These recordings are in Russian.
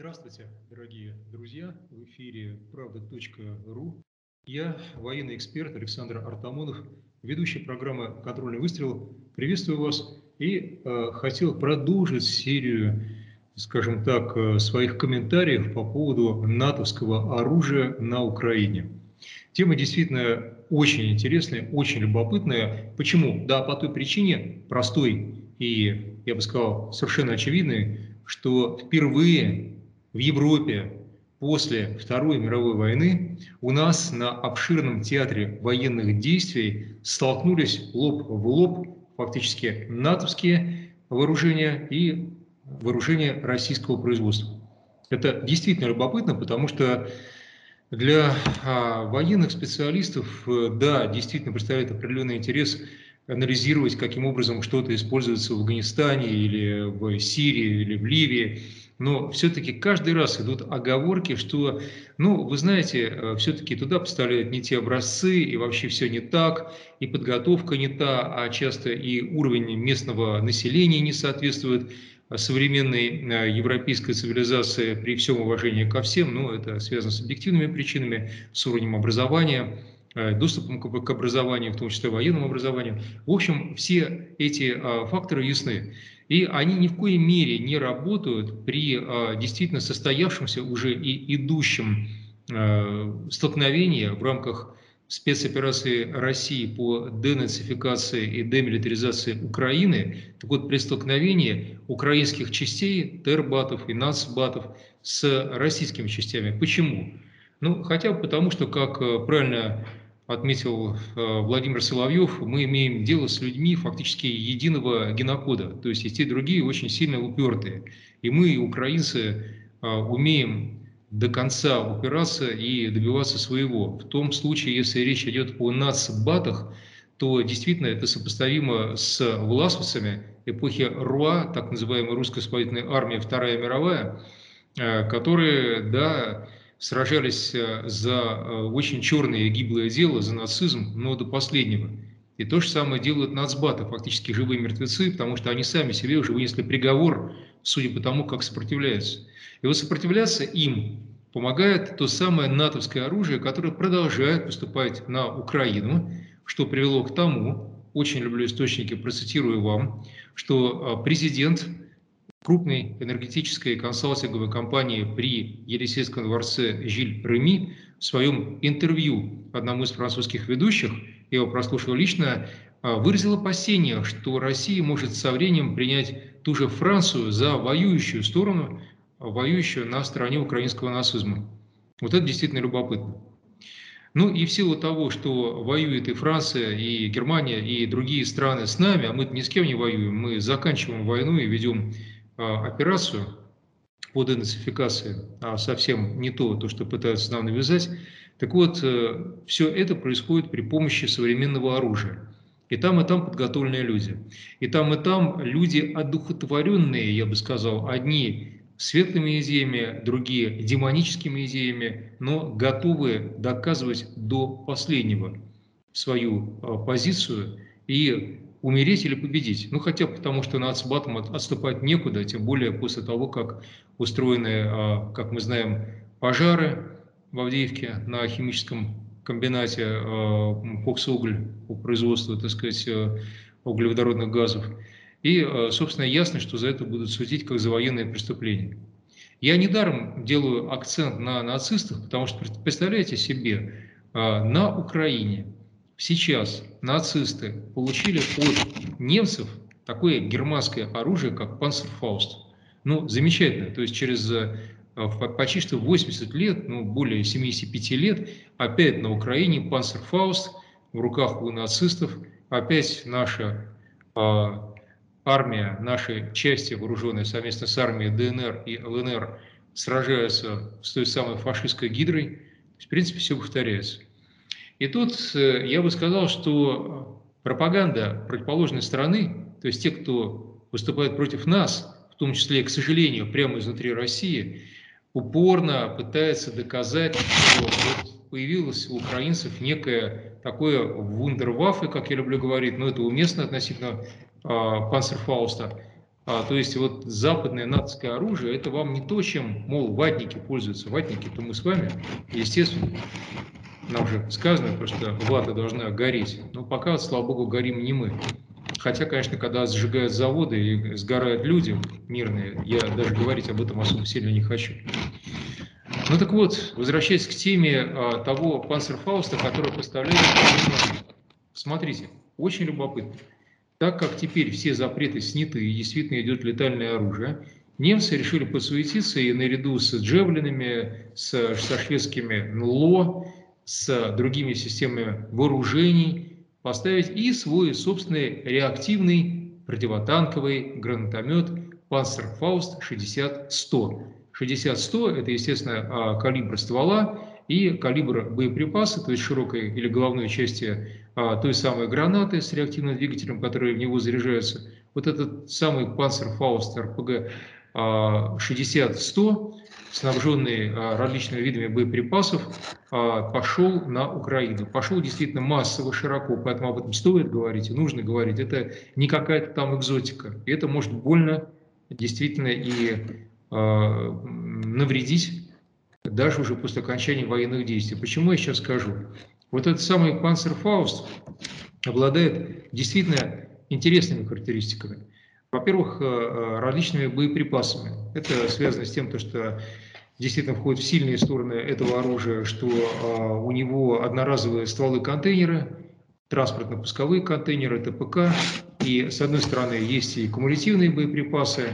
Здравствуйте, дорогие друзья! В эфире «Правда.ру». Я, военный эксперт Александр Артамонов, ведущий программы «Контрольный выстрел». Приветствую вас и э, хотел продолжить серию, скажем так, э, своих комментариев по поводу натовского оружия на Украине. Тема действительно очень интересная, очень любопытная. Почему? Да, по той причине, простой и, я бы сказал, совершенно очевидной, что впервые в Европе после Второй мировой войны у нас на обширном театре военных действий столкнулись лоб в лоб фактически натовские вооружения и вооружения российского производства. Это действительно любопытно, потому что для а, военных специалистов, э, да, действительно представляет определенный интерес анализировать, каким образом что-то используется в Афганистане или в Сирии или в Ливии но все-таки каждый раз идут оговорки, что, ну, вы знаете, э, все-таки туда поставляют не те образцы, и вообще все не так, и подготовка не та, а часто и уровень местного населения не соответствует современной э, европейской цивилизации. При всем уважении ко всем, ну, это связано с объективными причинами, с уровнем образования, э, доступом к образованию, в том числе военному образованию. В общем, все эти факторы ясны. И они ни в коей мере не работают при а, действительно состоявшемся уже и идущем столкновении в рамках спецоперации России по денацификации и демилитаризации Украины, так вот при столкновении украинских частей, тербатов и нацбатов с российскими частями. Почему? Ну, хотя бы потому, что, как правильно отметил э, Владимир Соловьев, мы имеем дело с людьми фактически единого генокода. То есть и те, и другие очень сильно упертые. И мы, украинцы, э, умеем до конца упираться и добиваться своего. В том случае, если речь идет о нацбатах, то действительно это сопоставимо с власовцами эпохи РУА, так называемой освободительной армии Вторая мировая, э, которые, да, сражались э, за э, очень черное и гиблое дело, за нацизм, но до последнего. И то же самое делают нацбаты, фактически живые мертвецы, потому что они сами себе уже вынесли приговор, судя по тому, как сопротивляются. И вот сопротивляться им помогает то самое натовское оружие, которое продолжает поступать на Украину, что привело к тому, очень люблю источники, процитирую вам, что э, президент крупной энергетической консалтинговой компании при Елисейском дворце Жиль Реми в своем интервью одному из французских ведущих, я его прослушал лично, а, выразил опасение, что Россия может со временем принять ту же Францию за воюющую сторону, воюющую на стороне украинского нацизма. Вот это действительно любопытно. Ну и в силу того, что воюет и Франция, и Германия, и другие страны с нами, а мы ни с кем не воюем, мы заканчиваем войну и ведем операцию по денацификации, а совсем не то, то, что пытаются нам навязать. Так вот, э, все это происходит при помощи современного оружия. И там, и там подготовленные люди. И там, и там люди одухотворенные, я бы сказал, одни светлыми идеями, другие демоническими идеями, но готовы доказывать до последнего свою а, позицию и умереть или победить. Ну, хотя потому, что нацбатам отступать некуда, тем более после того, как устроены, а, как мы знаем, пожары в Авдеевке на химическом комбинате а, Коксугль по производству, так сказать, а, углеводородных газов. И, собственно, ясно, что за это будут судить как за военное преступление. Я недаром делаю акцент на нацистах, потому что, представляете себе, на Украине – сейчас нацисты получили от немцев такое германское оружие, как Панцерфауст. Ну, замечательно. То есть через э, почти что 80 лет, ну, более 75 лет, опять на Украине Панцерфауст в руках у нацистов, опять наша э, армия, наши части вооруженные совместно с армией ДНР и ЛНР сражаются с той самой фашистской гидрой. В принципе, все повторяется. И тут э, я бы сказал, что пропаганда противоположной стороны, то есть те, кто выступает против нас, в том числе, к сожалению, прямо изнутри России, упорно пытается доказать, что вот появилось у украинцев некое такое вундерваффе, как я люблю говорить, но это уместно относительно э, Панцерфауста, А, то есть вот западное нацистское оружие, это вам не то, чем, мол, ватники пользуются. Ватники-то мы с вами, естественно, нам же сказано, что вата должна гореть. Но пока, слава богу, горим не мы. Хотя, конечно, когда сжигают заводы и сгорают люди мирные, я даже говорить об этом особо сильно не хочу. Ну так вот, возвращаясь к теме а, того панцерфауста, который поставляет... Смотрите, очень любопытно. Так как теперь все запреты сняты и действительно идет летальное оружие, немцы решили подсуетиться и наряду с джевлинами, с, со шведскими НЛО, с другими системами вооружений поставить и свой собственный реактивный противотанковый гранатомет Panzerfaust 60-100. 60-100 – это, естественно, а, калибр ствола и калибр боеприпаса, то есть широкой или головной части а, той самой гранаты с реактивным двигателем, которые в него заряжаются. Вот этот самый Panzerfaust RPG 60-100, снабженный а, различными видами боеприпасов, а, пошел на Украину. Пошел действительно массово, широко, поэтому об этом стоит говорить и нужно говорить. Это не какая-то там экзотика. И это может больно действительно и навредить даже уже после окончания военных действий. Почему я сейчас скажу? Вот этот самый Panzerfaust обладает действительно интересными характеристиками. Во-первых, э, э, различными боеприпасами. Это связано с тем, что действительно входит в сильные стороны этого оружия, что э, у него одноразовые стволы-контейнеры, транспортно-пусковые контейнеры, ТПК. И с одной стороны есть и кумулятивные боеприпасы,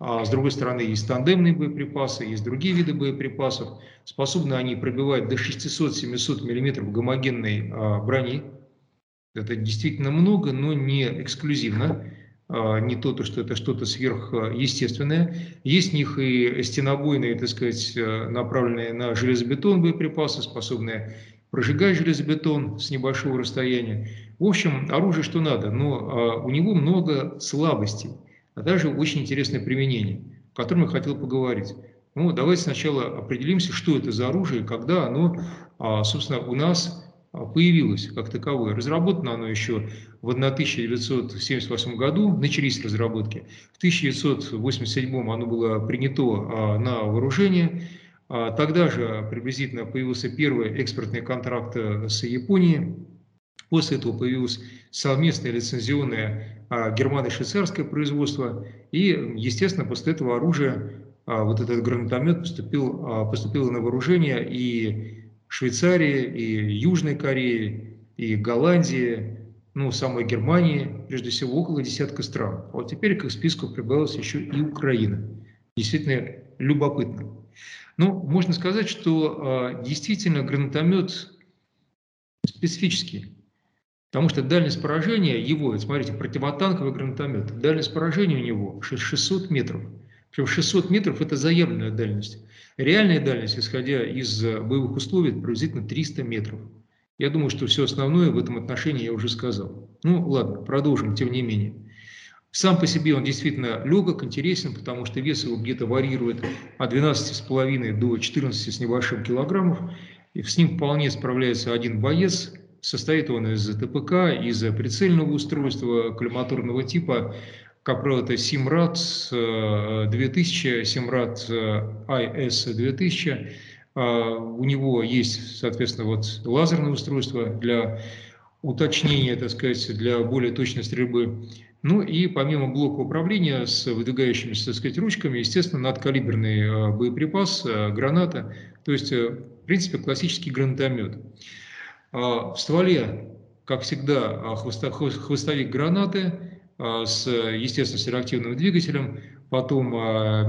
а с другой стороны, есть тандемные боеприпасы, есть другие виды боеприпасов. Способны они пробивать до 600-700 мм гомогенной а, брони. Это действительно много, но не эксклюзивно. А, не то, что это что-то сверхъестественное. Есть в них и стенобойные, так сказать, направленные на железобетон боеприпасы, способные прожигать железобетон с небольшого расстояния. В общем, оружие что надо, но а, у него много слабостей а также очень интересное применение, о котором я хотел поговорить. Ну, давайте сначала определимся, что это за оружие, когда оно, а, собственно, у нас появилось как таковое. Разработано оно еще в 1978 году, начались разработки. В 1987 оно было принято а, на вооружение. Тогда же приблизительно появился первый экспортный контракт э, с Японией. После этого появилась совместная лицензионная а, германо-швейцарское производство. И, естественно, после этого оружие, а, вот этот гранатомет поступил, а, поступило на вооружение и Швейцарии, и Южной Кореи, и Голландии, ну, самой Германии, прежде всего, около десятка стран. А вот теперь к их списку прибавилась еще и Украина. Действительно любопытно. Ну, можно сказать, что действительно гранатомет специфический. Потому что дальность поражения его, смотрите, противотанковый гранатомет, дальность поражения у него 600 метров. Причем 600 метров – это заявленная дальность. Реальная дальность, исходя из боевых условий, приблизительно 300 метров. Я думаю, что все основное в этом отношении я уже сказал. Ну, ладно, продолжим, тем не менее. Сам по себе он действительно легок, интересен, потому что вес его где-то варьирует от 12,5 до 14 с небольшим килограммов. И с ним вполне справляется один боец, Состоит он из ТПК, из прицельного устройства коллиматорного типа. Как правило, это Simrad 2000, Simrad IS 2000. У него есть, соответственно, вот лазерное устройство для уточнения, так сказать, для более точной стрельбы. Ну и помимо блока управления с выдвигающимися, так сказать, ручками, естественно, надкалиберный э, боеприпас, э, граната, то есть, э, в принципе, классический гранатомет. В стволе, как всегда, хвостовик гранаты с, естественно, с реактивным двигателем, потом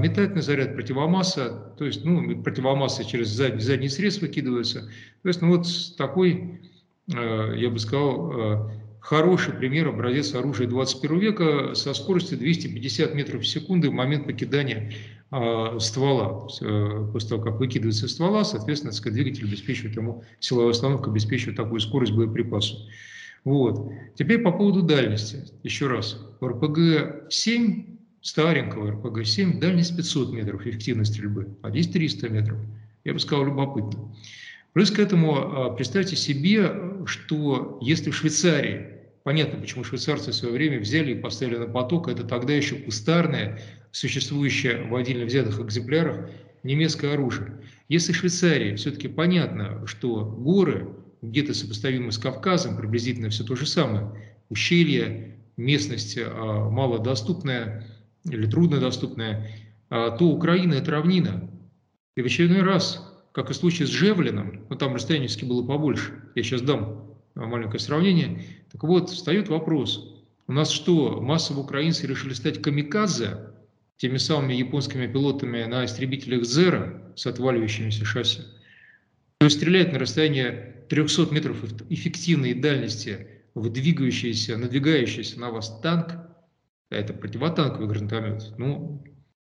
метательный заряд противомасса, то есть ну, противомасса через задний, задний срез выкидывается. То есть ну, вот такой, я бы сказал, хороший пример, образец оружия 21 века со скоростью 250 метров в секунду в момент покидания ствола. Э, после того, как выкидывается ствола, соответственно, сказать, двигатель обеспечивает ему, силовая установка обеспечивает такую скорость боеприпаса. Вот. Теперь по поводу дальности. Еще раз. РПГ-7, старенького РПГ-7, дальность 500 метров эффективной стрельбы, а здесь 300 метров. Я бы сказал, любопытно. Плюс к этому а, представьте себе, что если в Швейцарии понятно, почему швейцарцы в свое время взяли и поставили на поток. Это тогда еще кустарное, существующее в отдельно взятых экземплярах немецкое оружие. Если Швейцарии все-таки понятно, что горы где-то сопоставимы с Кавказом, приблизительно все то же самое, ущелье, местность а, малодоступная или труднодоступная, а, то Украина – это равнина. И в очередной раз, как и в случае с Жевлином, но там расстояние было побольше, я сейчас дам маленькое сравнение, так вот, встает вопрос, у нас что, массово украинцы решили стать камикадзе, теми самыми японскими пилотами на истребителях «Зера» с отваливающимися шасси, то есть стрелять на расстояние 300 метров эффективной дальности в двигающийся, надвигающийся на вас танк, это противотанковый гранатомет, ну,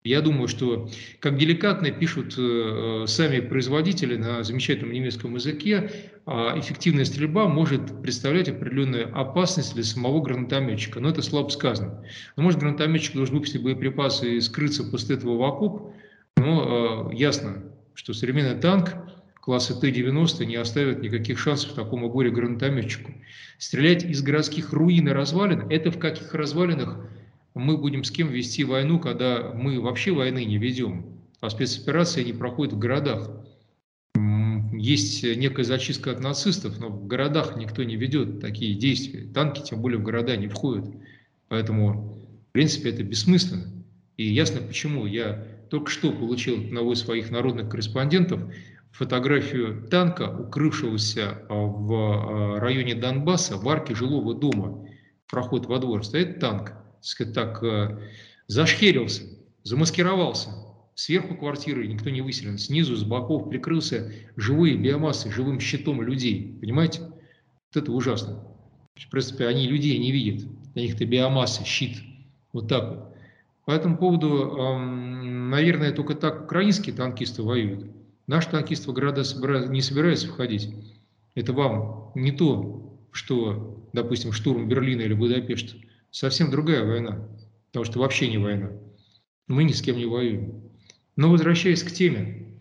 я думаю, что, как деликатно пишут э, сами производители на замечательном немецком языке, э, эффективная стрельба может представлять определенную опасность для самого гранатометчика. Но это слабо сказано. Но, может, гранатометчик должен выпустить боеприпасы и скрыться после этого в окоп. Но э, ясно, что современный танк класса Т-90 не оставит никаких шансов такому горе-гранатометчику. Стрелять из городских руин и развалин – это в каких развалинах мы будем с кем вести войну, когда мы вообще войны не ведем, а спецоперации не проходят в городах. Есть некая зачистка от нацистов, но в городах никто не ведет такие действия. Танки, тем более, в города не входят. Поэтому, в принципе, это бессмысленно. И ясно почему. Я только что получил одного из своих народных корреспондентов фотографию танка, укрывшегося в а, районе Донбасса в арке жилого дома. Проход во двор. Стоит танк сказать так, э, зашхерился, замаскировался. Сверху квартиры никто не выселен, снизу, с боков прикрылся живые биомассы, живым щитом людей. Понимаете? Вот это ужасно. В принципе, они людей не видят. Для них это биомасса, щит. Вот так вот. По этому поводу, наверное, только так украинские танкисты воюют. Наши танкисты в города не собираются входить. Это вам не то, что, допустим, штурм Берлина или Будапешта совсем другая война, потому что вообще не война. Мы ни с кем не воюем. Но возвращаясь к теме,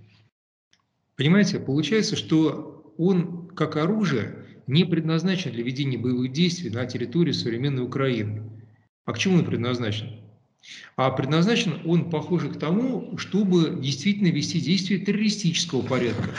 понимаете, получается, что он как оружие не предназначен для ведения боевых действий на территории современной Украины. А к чему он предназначен? А предназначен он, похоже, к тому, чтобы действительно вести действия террористического порядка.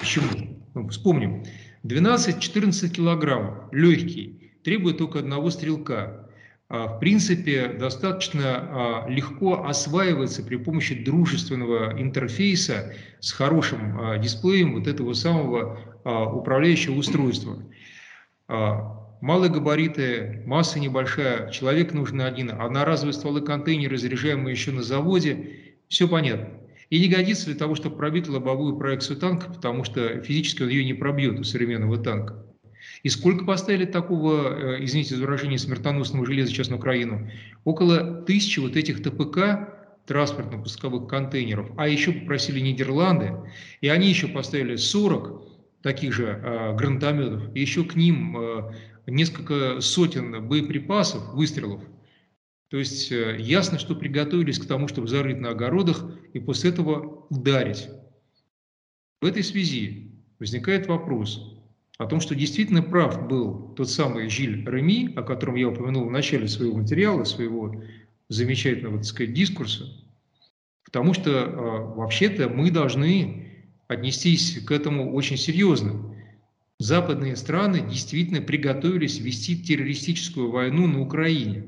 Почему? Ну, вспомним. 12-14 килограммов, легкий, требует только одного стрелка. А, в принципе, достаточно а, легко осваивается при помощи дружественного интерфейса с хорошим а, дисплеем вот этого самого управляющего устройства. Малые габариты, масса небольшая, человек нужен один, одноразовые стволы контейнеры, заряжаемые еще на заводе, все понятно. И не годится для того, чтобы пробить лобовую проекцию танка, потому что физически он ее не пробьет у современного танка. И сколько поставили такого, э, извините за выражение, смертоносного железа сейчас на Украину? Около тысячи вот этих ТПК, транспортно-пусковых контейнеров, а еще попросили Нидерланды, и они еще поставили 40 таких же э, гранатометов, и еще к ним э, несколько сотен боеприпасов, выстрелов. То есть э, ясно, что приготовились к тому, чтобы зарыть на огородах и после этого ударить. В этой связи возникает вопрос, о том, что действительно прав был тот самый Жиль Реми, о котором я упомянул в начале своего материала, своего замечательного, так сказать, дискурса, потому что э, вообще-то мы должны отнестись к этому очень серьезно. Западные страны действительно приготовились вести террористическую войну на Украине.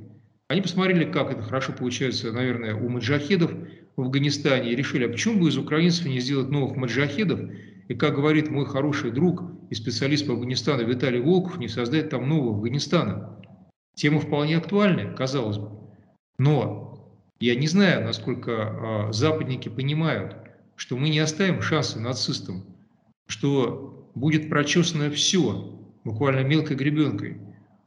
Они посмотрели, как это хорошо получается, наверное, у маджахедов в Афганистане, и решили, а почему бы из украинцев не сделать новых маджахедов, и, как говорит мой хороший друг и специалист по Афганистану Виталий Волков, не создать там нового Афганистана. Тема вполне актуальная, казалось бы. Но я не знаю, насколько э, западники понимают, что мы не оставим шансы нацистам, что будет прочесано все, буквально мелкой гребенкой,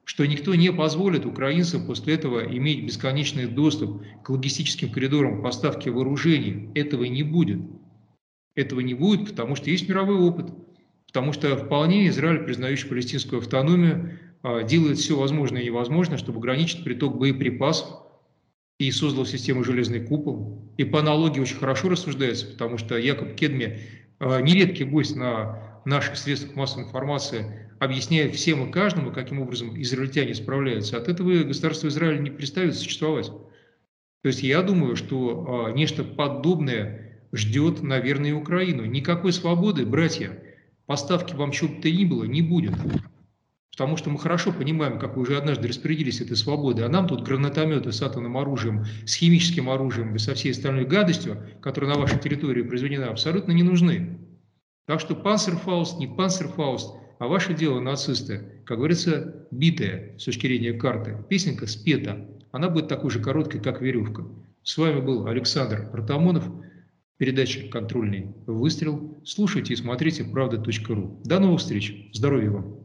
что никто не позволит украинцам после этого иметь бесконечный доступ к логистическим коридорам поставки вооружений. Этого не будет. Этого не будет, потому что есть мировой опыт. Потому что вполне Израиль, признающий палестинскую автономию, а, делает все возможное и невозможное, чтобы ограничить приток боеприпасов и создал систему «Железный купол». И по аналогии очень хорошо рассуждается, потому что Якоб Кедми а, нередкий гость на наших средствах массовой информации объясняют всем и каждому, каким образом израильтяне справляются, от этого государство Израиль не перестает существовать. То есть я думаю, что а, нечто подобное ждет, наверное, и Украину. Никакой свободы, братья, поставки вам чего бы то ни было, не будет. Потому что мы хорошо понимаем, как вы уже однажды распорядились этой свободой, а нам тут гранатометы с атомным оружием, с химическим оружием и со всей остальной гадостью, которая на вашей территории произведена, абсолютно не нужны. Так что панцерфауст, не панцерфауст, а ваше дело, нацисты, как говорится, битая с точки зрения карты. Песенка спета, она будет такой же короткой, как веревка. С вами был Александр Артамонов, передача «Контрольный выстрел». Слушайте и смотрите правда.ру. До новых встреч. Здоровья вам.